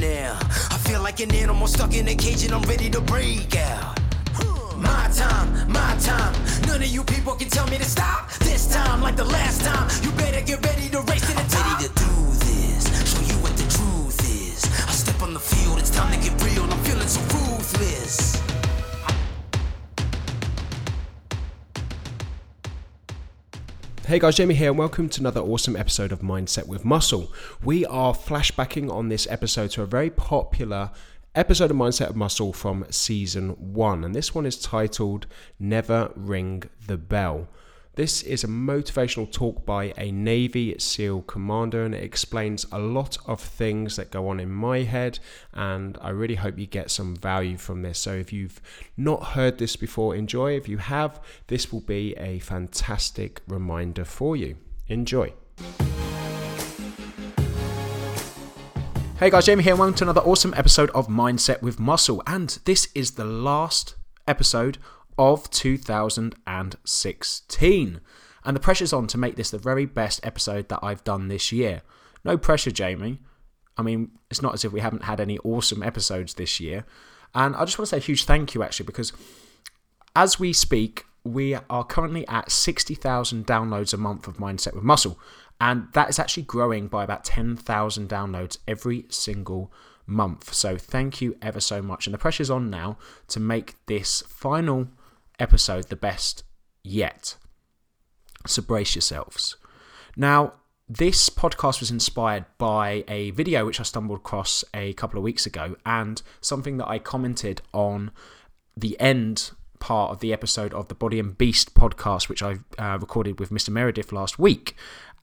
now. I feel like an animal stuck in a cage and I'm ready to break out. My time, my time. None of you people can tell me to stop. This time, like the last time, you better get ready to race to the top. Ready to do this, show you what the truth is. I step on the field, it's time to get real. I'm feeling so ruthless. Hey guys, Jamie here, and welcome to another awesome episode of Mindset with Muscle. We are flashbacking on this episode to a very popular episode of Mindset of Muscle from season one, and this one is titled Never Ring the Bell. This is a motivational talk by a Navy SEAL commander, and it explains a lot of things that go on in my head. And I really hope you get some value from this. So, if you've not heard this before, enjoy. If you have, this will be a fantastic reminder for you. Enjoy. Hey guys, Jamie here, and welcome to another awesome episode of Mindset with Muscle. And this is the last episode of 2016. And the pressure's on to make this the very best episode that I've done this year. No pressure, Jamie. I mean, it's not as if we haven't had any awesome episodes this year. And I just want to say a huge thank you, actually, because as we speak, we are currently at 60,000 downloads a month of Mindset with Muscle. And that is actually growing by about 10,000 downloads every single month. So thank you ever so much. And the pressure's on now to make this final episode the best yet. So brace yourselves. Now, this podcast was inspired by a video which I stumbled across a couple of weeks ago and something that I commented on the end part of the episode of the Body and Beast podcast, which I uh, recorded with Mr. Meredith last week.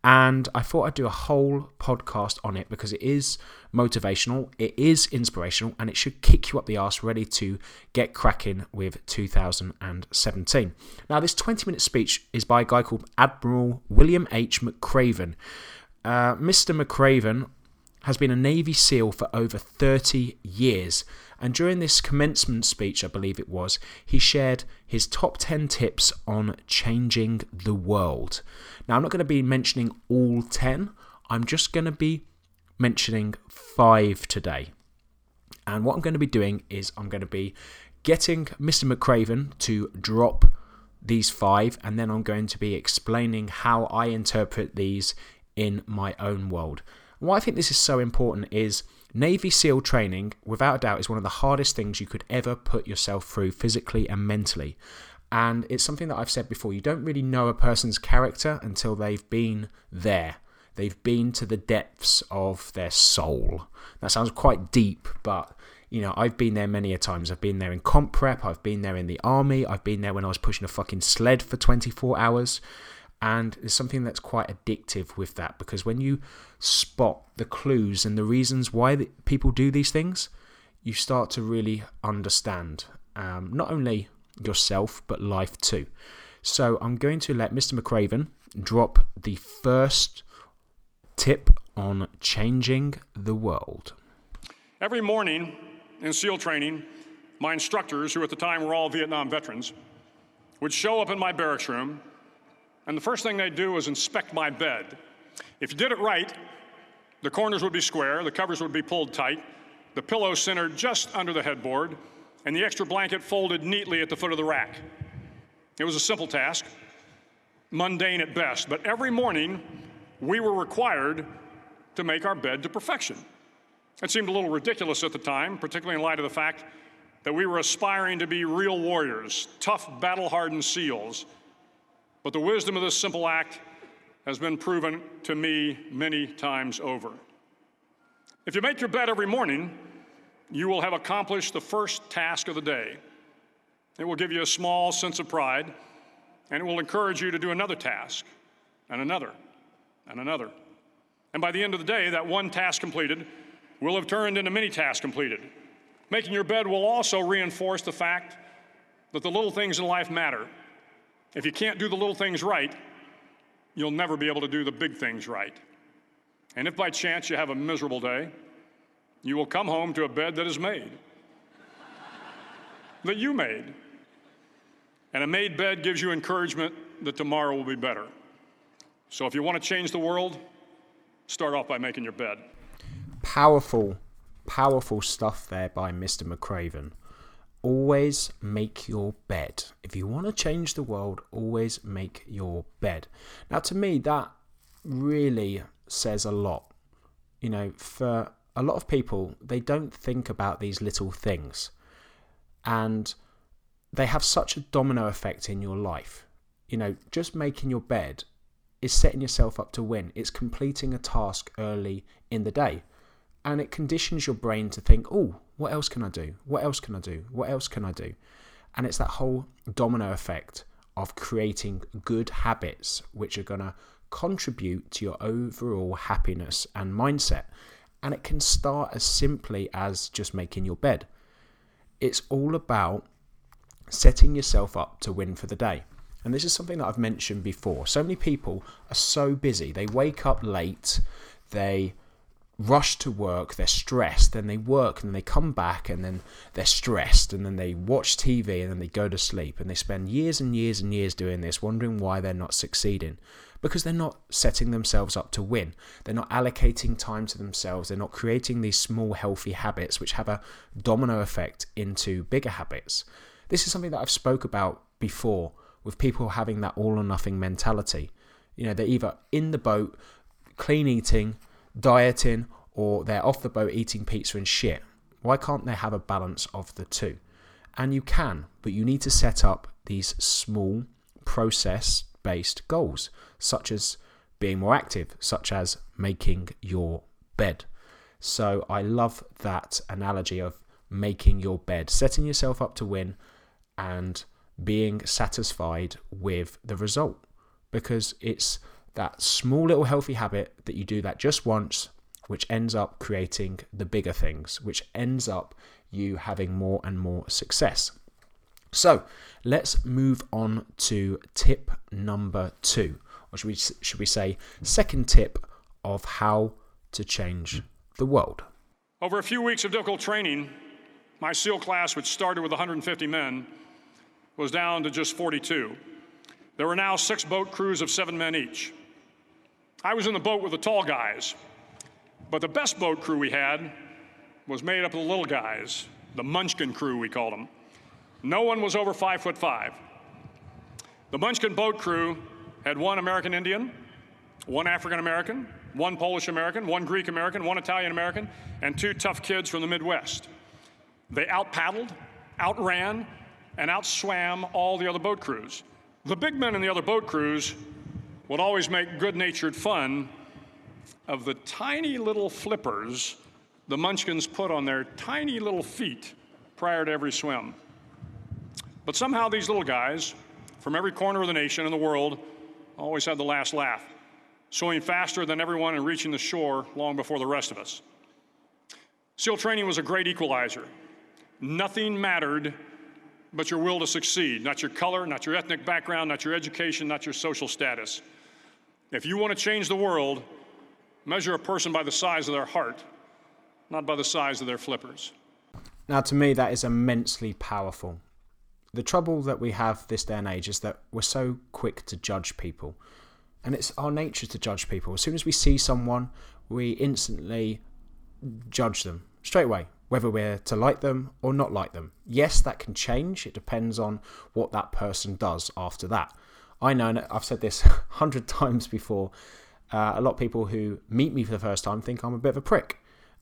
And I thought I'd do a whole podcast on it because it is motivational, it is inspirational, and it should kick you up the arse ready to get cracking with 2017. Now, this 20 minute speech is by a guy called Admiral William H. McRaven. Uh, Mr. McRaven has been a Navy SEAL for over 30 years. And during this commencement speech, I believe it was, he shared his top 10 tips on changing the world. Now, I'm not going to be mentioning all 10, I'm just going to be mentioning five today. And what I'm going to be doing is I'm going to be getting Mr. McRaven to drop these five, and then I'm going to be explaining how I interpret these in my own world. Why I think this is so important is Navy SEAL training, without a doubt, is one of the hardest things you could ever put yourself through physically and mentally. And it's something that I've said before you don't really know a person's character until they've been there. They've been to the depths of their soul. That sounds quite deep, but you know, I've been there many a times. I've been there in comp prep, I've been there in the army, I've been there when I was pushing a fucking sled for 24 hours. And there's something that's quite addictive with that because when you spot the clues and the reasons why the, people do these things, you start to really understand um, not only yourself but life too. So I'm going to let Mr. McRaven drop the first tip on changing the world. Every morning in SEAL training, my instructors, who at the time were all Vietnam veterans, would show up in my barracks room and the first thing they'd do was inspect my bed. If you did it right, the corners would be square, the covers would be pulled tight, the pillow centered just under the headboard, and the extra blanket folded neatly at the foot of the rack. It was a simple task, mundane at best, but every morning we were required to make our bed to perfection. It seemed a little ridiculous at the time, particularly in light of the fact that we were aspiring to be real warriors, tough, battle hardened SEALs but the wisdom of this simple act has been proven to me many times over. If you make your bed every morning, you will have accomplished the first task of the day. It will give you a small sense of pride, and it will encourage you to do another task, and another, and another. And by the end of the day, that one task completed will have turned into many tasks completed. Making your bed will also reinforce the fact that the little things in life matter if you can't do the little things right, you'll never be able to do the big things right. And if by chance you have a miserable day, you will come home to a bed that is made, that you made. And a made bed gives you encouragement that tomorrow will be better. So if you want to change the world, start off by making your bed. Powerful, powerful stuff there by Mr. McRaven. Always make your bed. If you want to change the world, always make your bed. Now, to me, that really says a lot. You know, for a lot of people, they don't think about these little things. And they have such a domino effect in your life. You know, just making your bed is setting yourself up to win. It's completing a task early in the day. And it conditions your brain to think, oh, what else can I do? What else can I do? What else can I do? And it's that whole domino effect of creating good habits which are going to contribute to your overall happiness and mindset. And it can start as simply as just making your bed. It's all about setting yourself up to win for the day. And this is something that I've mentioned before. So many people are so busy. They wake up late, they rush to work, they're stressed, then they work, and then they come back, and then they're stressed, and then they watch TV, and then they go to sleep. And they spend years and years and years doing this, wondering why they're not succeeding. Because they're not setting themselves up to win. They're not allocating time to themselves. They're not creating these small, healthy habits which have a domino effect into bigger habits. This is something that I've spoke about before with people having that all or nothing mentality. You know, they're either in the boat, clean eating, dieting, or they're off the boat eating pizza and shit. Why can't they have a balance of the two? And you can, but you need to set up these small process based goals, such as being more active, such as making your bed. So I love that analogy of making your bed, setting yourself up to win and being satisfied with the result because it's that small little healthy habit that you do that just once which ends up creating the bigger things which ends up you having more and more success so let's move on to tip number two or should we should we say second tip of how to change the world over a few weeks of difficult training my seal class which started with 150 men was down to just 42. There were now six boat crews of seven men each. I was in the boat with the tall guys, but the best boat crew we had was made up of the little guys, the Munchkin crew, we called them. No one was over five foot five. The Munchkin boat crew had one American Indian, one African American, one Polish American, one Greek American, one Italian American, and two tough kids from the Midwest. They out paddled, outran, and outswam all the other boat crews. The big men in the other boat crews would always make good natured fun of the tiny little flippers the munchkins put on their tiny little feet prior to every swim. But somehow these little guys from every corner of the nation and the world always had the last laugh, swimming faster than everyone and reaching the shore long before the rest of us. SEAL training was a great equalizer. Nothing mattered but your will to succeed, not your color, not your ethnic background, not your education, not your social status. If you want to change the world, measure a person by the size of their heart, not by the size of their flippers. Now, to me, that is immensely powerful. The trouble that we have this day and age is that we're so quick to judge people. And it's our nature to judge people. As soon as we see someone, we instantly judge them straight away whether we're to like them or not like them. Yes, that can change. It depends on what that person does after that. I know, and I've said this a hundred times before. Uh, a lot of people who meet me for the first time think I'm a bit of a prick,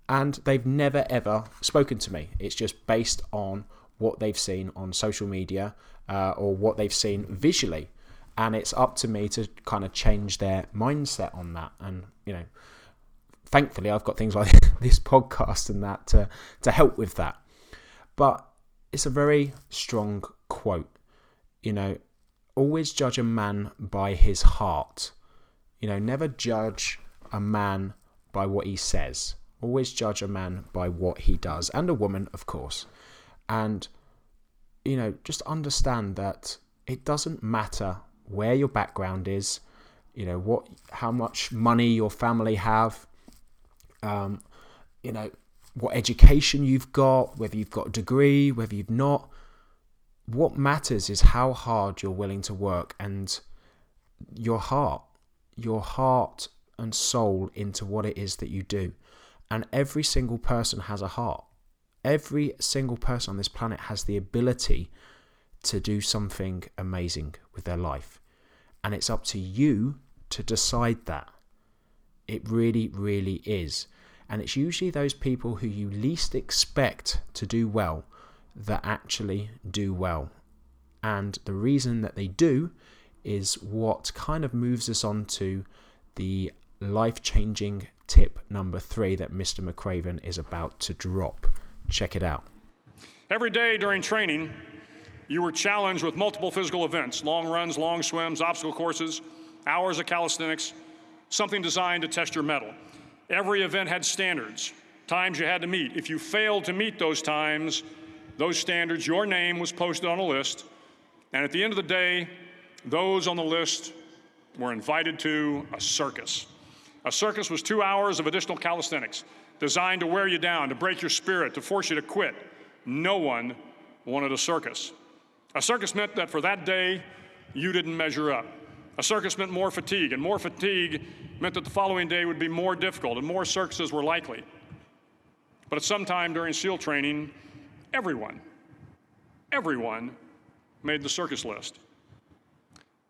and they've never ever spoken to me. It's just based on what they've seen on social media uh, or what they've seen visually, and it's up to me to kind of change their mindset on that. And you know, thankfully, I've got things like this podcast and that to, to help with that. But it's a very strong quote. You know, always judge a man by his heart. You know, never judge a man by what he says. Always judge a man by what he does, and a woman, of course. And, you know, just understand that it doesn't matter where your background is, you know, what, how much money your family have, um, you know, what education you've got, whether you've got a degree, whether you've not. What matters is how hard you're willing to work and your heart, your heart and soul into what it is that you do. And every single person has a heart. Every single person on this planet has the ability to do something amazing with their life. And it's up to you to decide that. It really, really is. And it's usually those people who you least expect to do well that actually do well. And the reason that they do is what kind of moves us on to the life changing tip number three that Mr. McRaven is about to drop. Check it out. Every day during training, you were challenged with multiple physical events long runs, long swims, obstacle courses, hours of calisthenics, something designed to test your mettle. Every event had standards, times you had to meet. If you failed to meet those times, those standards, your name was posted on a list. And at the end of the day, those on the list were invited to a circus. A circus was two hours of additional calisthenics designed to wear you down, to break your spirit, to force you to quit. No one wanted a circus. A circus meant that for that day, you didn't measure up. A circus meant more fatigue, and more fatigue meant that the following day would be more difficult, and more circuses were likely. But at some time during SEAL training, everyone, everyone made the circus list.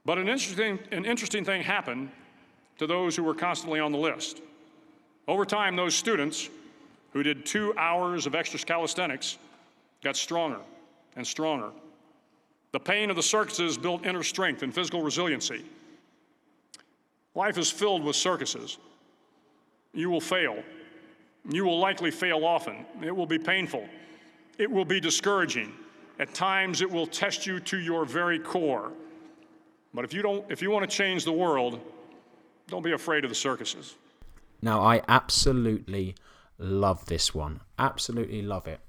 But an interesting, an interesting thing happened to those who were constantly on the list. Over time, those students who did two hours of extra calisthenics got stronger and stronger. The pain of the circuses built inner strength and physical resiliency. Life is filled with circuses. You will fail. You will likely fail often. It will be painful. It will be discouraging. At times, it will test you to your very core. But if you, don't, if you want to change the world, don't be afraid of the circuses. Now, I absolutely love this one. Absolutely love it.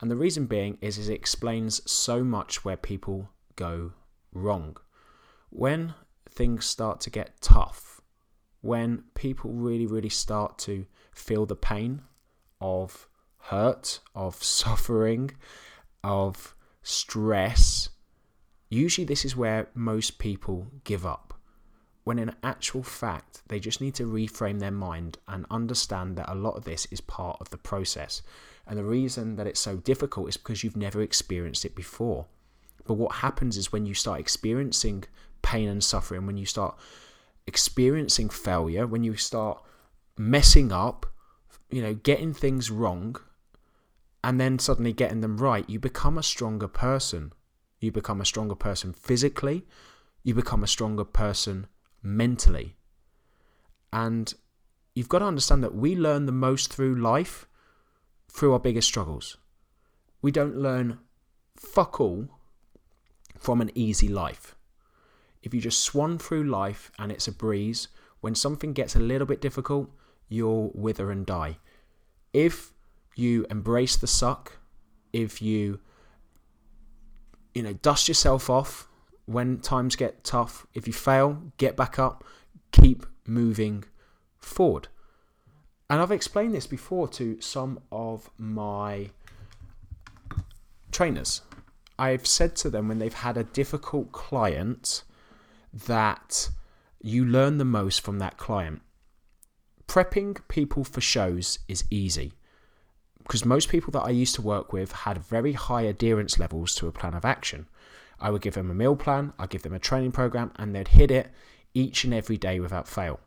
And the reason being is, is it explains so much where people go wrong. When things start to get tough, when people really, really start to feel the pain of hurt, of suffering, of stress, usually this is where most people give up. When in actual fact, they just need to reframe their mind and understand that a lot of this is part of the process. And the reason that it's so difficult is because you've never experienced it before. But what happens is when you start experiencing pain and suffering, when you start experiencing failure, when you start messing up, you know, getting things wrong, and then suddenly getting them right, you become a stronger person. You become a stronger person physically, you become a stronger person mentally. And you've got to understand that we learn the most through life through our biggest struggles. We don't learn fuck all from an easy life. If you just swan through life and it's a breeze, when something gets a little bit difficult, you'll wither and die. If you embrace the suck, if you you know, dust yourself off when times get tough. If you fail, get back up, keep moving forward. And I've explained this before to some of my trainers. I've said to them when they've had a difficult client that you learn the most from that client. Prepping people for shows is easy because most people that I used to work with had very high adherence levels to a plan of action. I would give them a meal plan, I'd give them a training program, and they'd hit it each and every day without fail.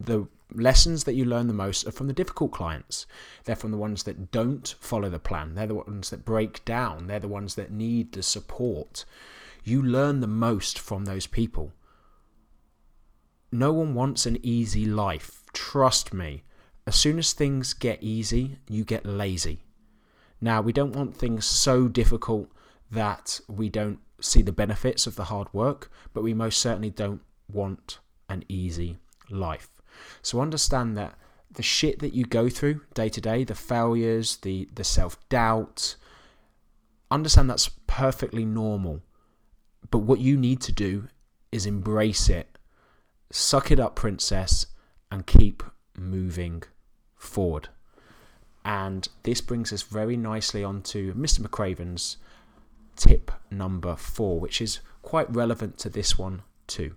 The lessons that you learn the most are from the difficult clients. They're from the ones that don't follow the plan. They're the ones that break down. They're the ones that need the support. You learn the most from those people. No one wants an easy life. Trust me. As soon as things get easy, you get lazy. Now, we don't want things so difficult that we don't see the benefits of the hard work, but we most certainly don't want an easy life. So understand that the shit that you go through day to day, the failures, the the self-doubt, understand that's perfectly normal. But what you need to do is embrace it. Suck it up, princess, and keep moving forward. And this brings us very nicely onto Mr. McRaven's tip number four, which is quite relevant to this one too.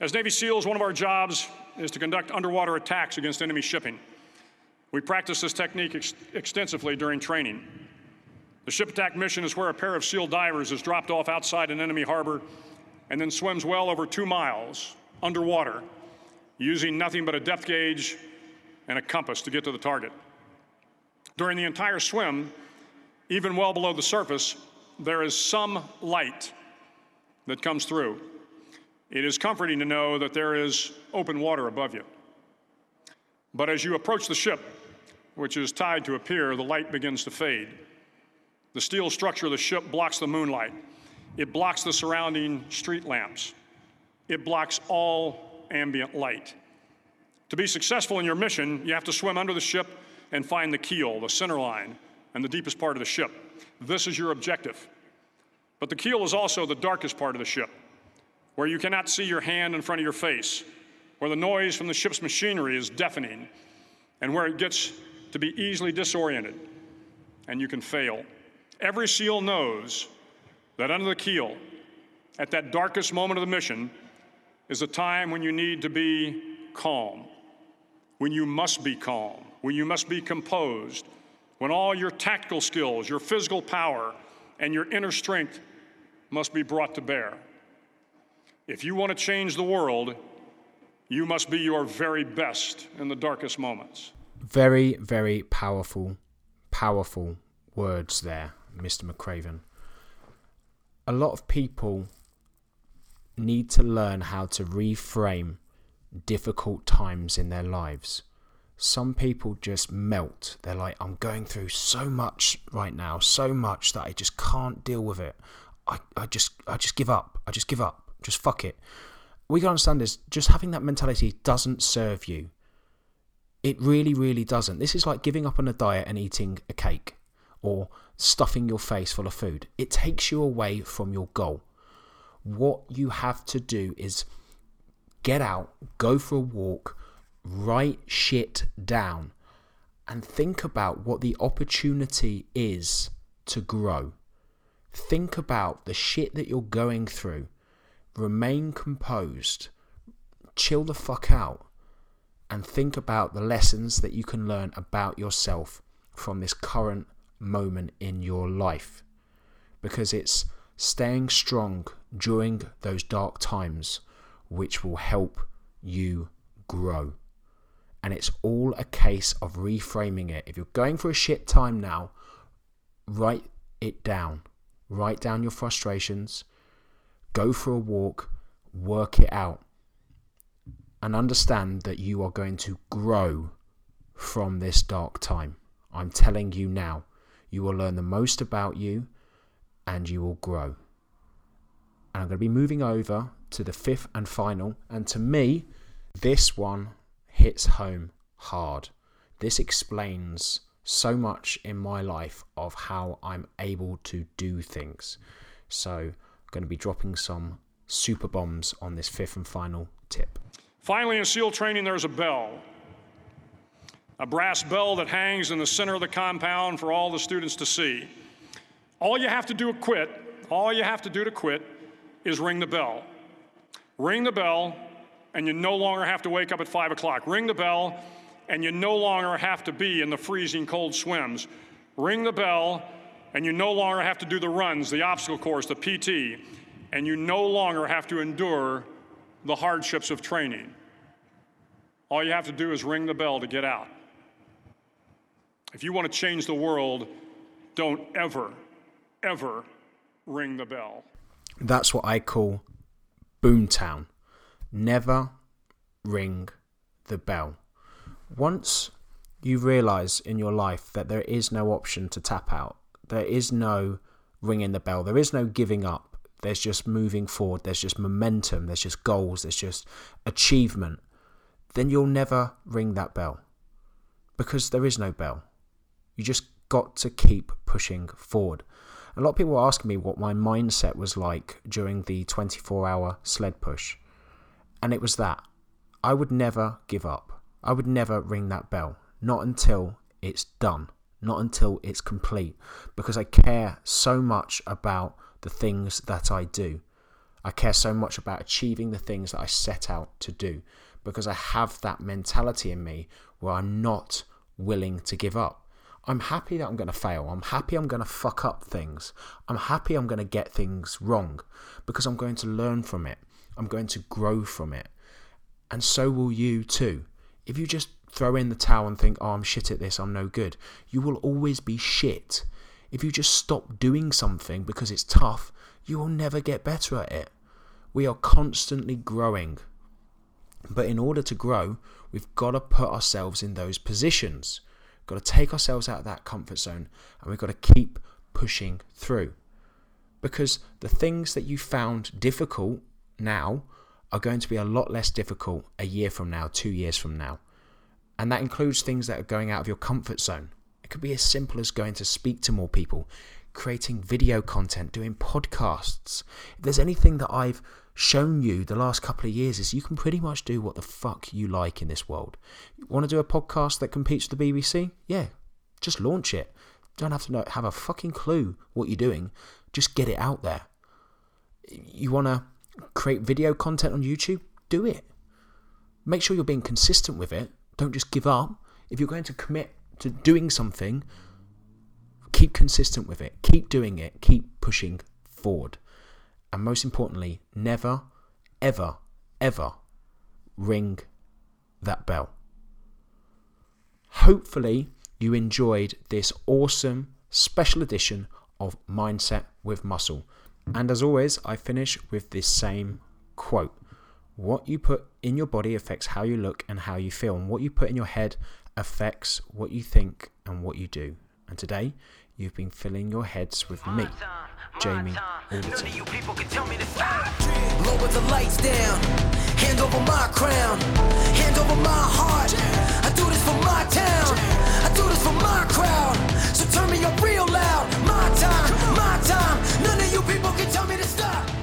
As Navy SEALs, one of our jobs is to conduct underwater attacks against enemy shipping. We practice this technique ex- extensively during training. The ship attack mission is where a pair of SEAL divers is dropped off outside an enemy harbor and then swims well over two miles underwater using nothing but a depth gauge and a compass to get to the target. During the entire swim, even well below the surface, there is some light that comes through. It is comforting to know that there is open water above you. But as you approach the ship, which is tied to a pier, the light begins to fade. The steel structure of the ship blocks the moonlight. It blocks the surrounding street lamps. It blocks all ambient light. To be successful in your mission, you have to swim under the ship and find the keel, the center line, and the deepest part of the ship. This is your objective. But the keel is also the darkest part of the ship, where you cannot see your hand in front of your face, where the noise from the ship's machinery is deafening, and where it gets to be easily disoriented, and you can fail. Every SEAL knows that under the keel, at that darkest moment of the mission, is a time when you need to be calm, when you must be calm, when you must be composed, when all your tactical skills, your physical power, and your inner strength must be brought to bear. If you want to change the world, you must be your very best in the darkest moments. Very, very powerful, powerful words there, Mr. McRaven. A lot of people need to learn how to reframe difficult times in their lives. Some people just melt. They're like, I'm going through so much right now, so much that I just can't deal with it. I, I just I just give up. I just give up. Just fuck it. We gotta understand is just having that mentality doesn't serve you. It really, really doesn't. This is like giving up on a diet and eating a cake or stuffing your face full of food. It takes you away from your goal. What you have to do is get out, go for a walk, write shit down, and think about what the opportunity is to grow. Think about the shit that you're going through. Remain composed. Chill the fuck out. And think about the lessons that you can learn about yourself from this current moment in your life. Because it's staying strong during those dark times which will help you grow. And it's all a case of reframing it. If you're going for a shit time now, write it down. Write down your frustrations. Go for a walk. Work it out. And understand that you are going to grow from this dark time. I'm telling you now. You will learn the most about you and you will grow. And I'm going to be moving over to the fifth and final. And to me, this one hits home hard. This explains so much in my life of how I'm able to do things. So, going to be dropping some super bombs on this fifth and final tip. Finally, in SEAL training, there's a bell. A brass bell that hangs in the center of the compound for all the students to see. All you have to do to quit, all you have to do to quit is ring the bell. Ring the bell, and you no longer have to wake up at 5 o'clock. Ring the bell, and you no longer have to be in the freezing cold swims. Ring the bell, and you no longer have to do the runs, the obstacle course, the PT, and you no longer have to endure the hardships of training. All you have to do is ring the bell to get out. If you want to change the world, don't ever, ever ring the bell. That's what I call Boomtown. Never ring the bell. Once you realize in your life that there is no option to tap out, there is no ringing the bell, there is no giving up, there's just moving forward, there's just momentum, there's just goals, there's just achievement, then you'll never ring that bell because there is no bell. You just got to keep pushing forward. A lot of people were asking me what my mindset was like during the 24 hour sled push. And it was that I would never give up. I would never ring that bell. Not until it's done. Not until it's complete. Because I care so much about the things that I do. I care so much about achieving the things that I set out to do. Because I have that mentality in me where I'm not willing to give up. I'm happy that I'm going to fail. I'm happy I'm going to fuck up things. I'm happy I'm going to get things wrong because I'm going to learn from it. I'm going to grow from it. And so will you too. If you just throw in the towel and think, oh, I'm shit at this, I'm no good, you will always be shit. If you just stop doing something because it's tough, you will never get better at it. We are constantly growing. But in order to grow, we've got to put ourselves in those positions. We've got to take ourselves out of that comfort zone and we've got to keep pushing through. Because the things that you found difficult now are going to be a lot less difficult a year from now, two years from now. And that includes things that are going out of your comfort zone. It could be as simple as going to speak to more people, creating video content, doing podcasts. If there's anything that I've shown you the last couple of years is you can pretty much do what the fuck you like in this world. You want to do a podcast that competes with the BBC? Yeah, just launch it. Don't have to know, have a fucking clue what you're doing. Just get it out there. You want to create video content on YouTube? Do it. Make sure you're being consistent with it. Don't just give up. If you're going to commit to doing something, keep consistent with it. Keep doing it. Keep pushing forward. And most importantly, never, ever, ever ring that bell. Hopefully, you enjoyed this awesome special edition of Mindset with Muscle. And as always, I finish with this same quote What you put in your body affects how you look and how you feel, and what you put in your head affects what you think and what you do. And today, you've been filling your heads with me, Jamie Alderton. Lower the lights down, hand over my crown, hand over my heart. I do this for my town, I do this for my crowd. So turn me up real loud, my time, my time. tell me to stop.